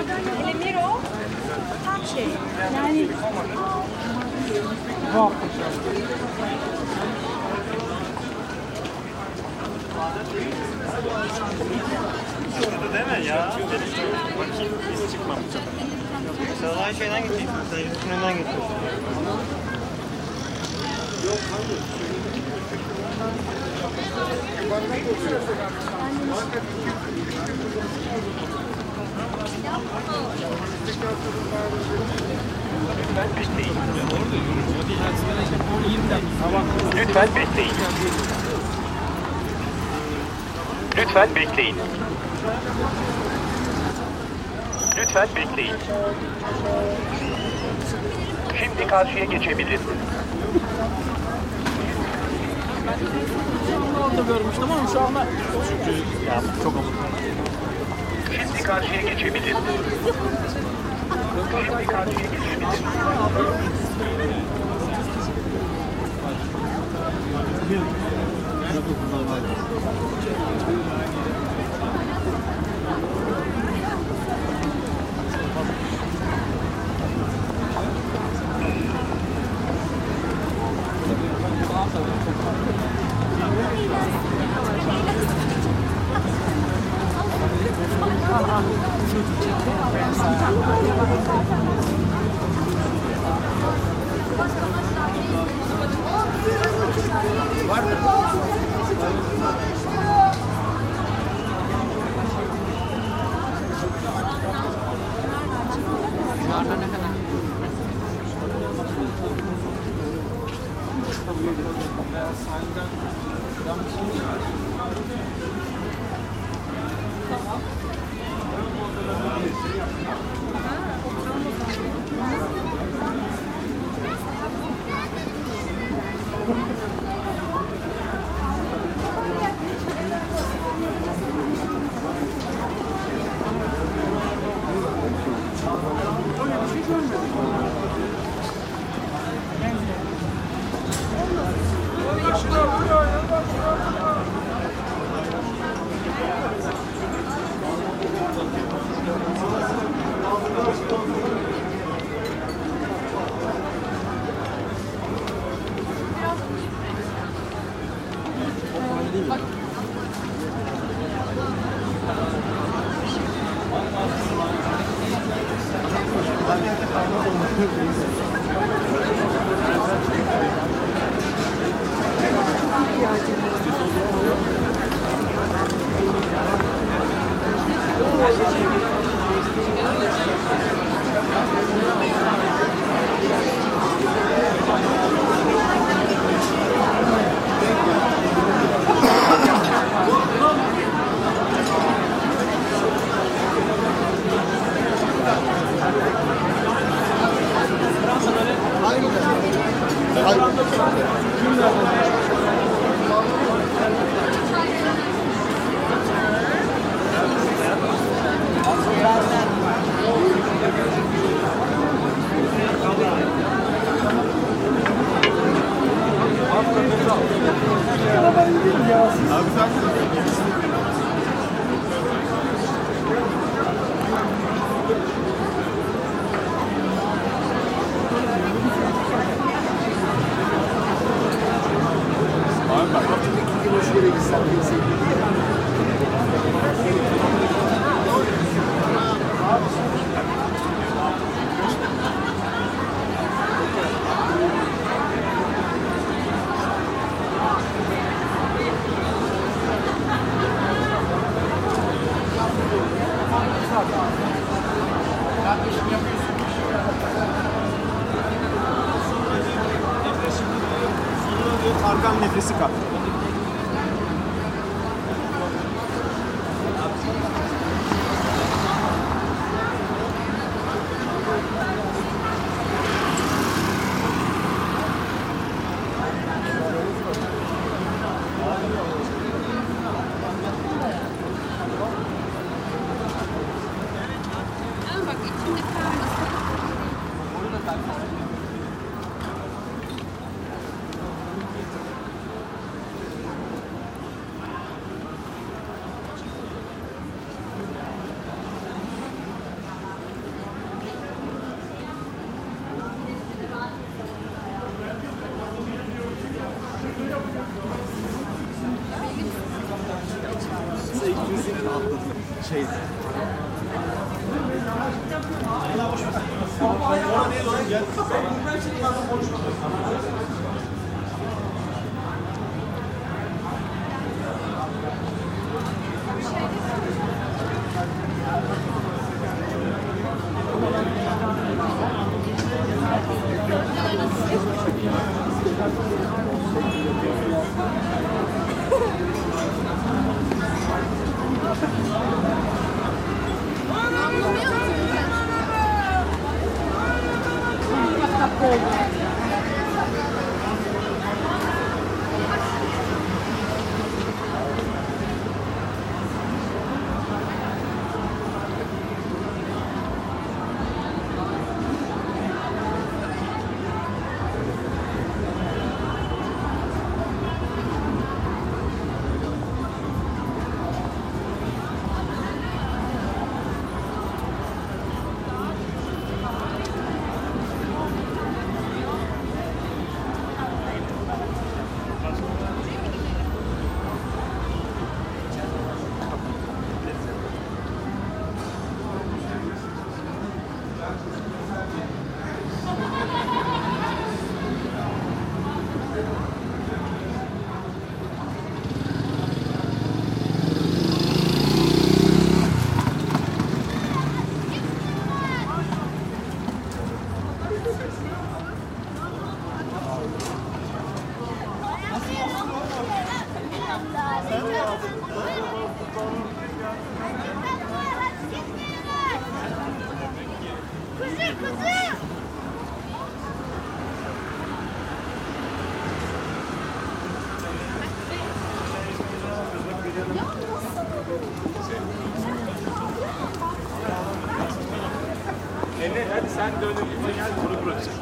Hele Miro tam şey. Yani Şurada değil mi ya? Bakayım biz çıkmamış. Sen aynı şeyden gideceksin. Sen Yusuf'un önünden gittin. Lütfen bekleyin. Lütfen bekleyin. Lütfen bekleyin. Şimdi karşıya geçebiliriz. Orada görmüştüm ama şu anda Şimdi karşıya geçebiliriz. Şimdi karşıya geçebiliriz. Tarkan Thank you. Şeydi. Kızı sen de öyle bir gel bunu bırakacak.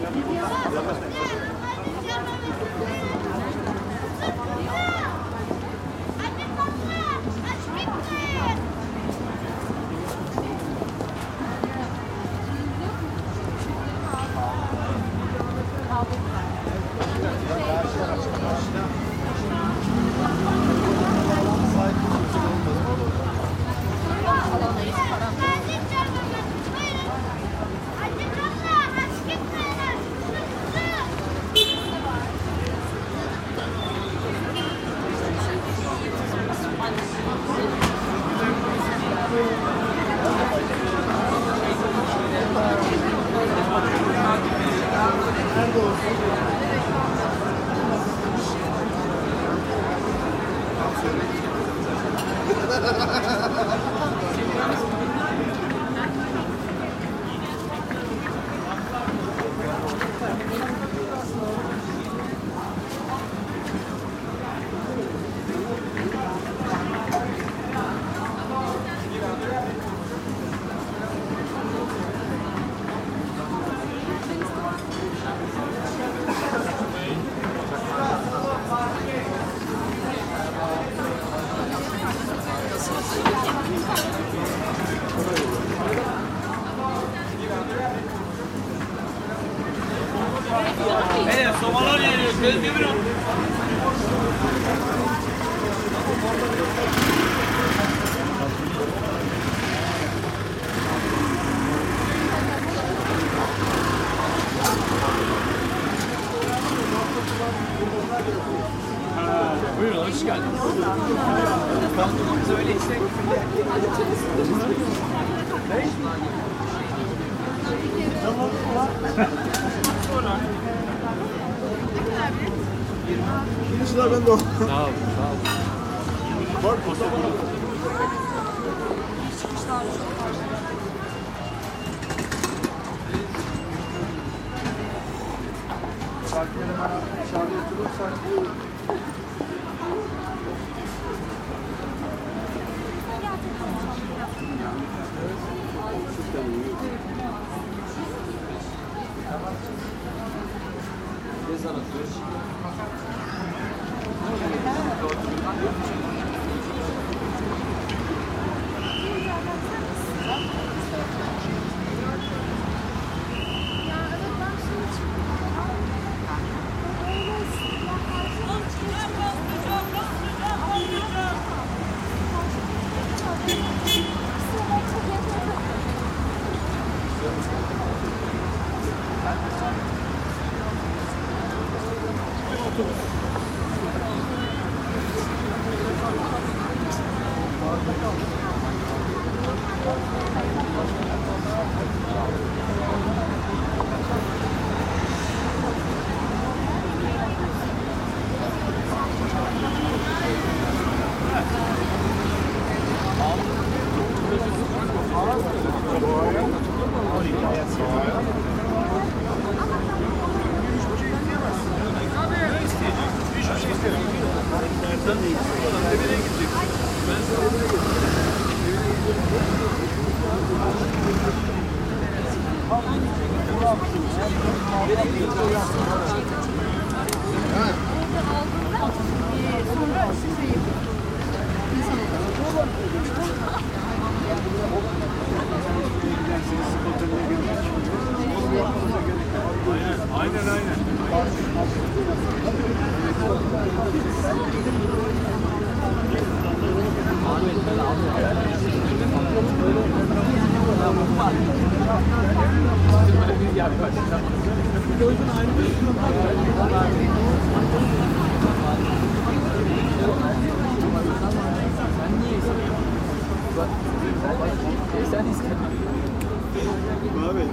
İşte. Sıra bende o. Sağ ol, sağ ol. Var mı? Ya evet ben şimdi çıktım. Öyle Sen istedin aynen. Abi.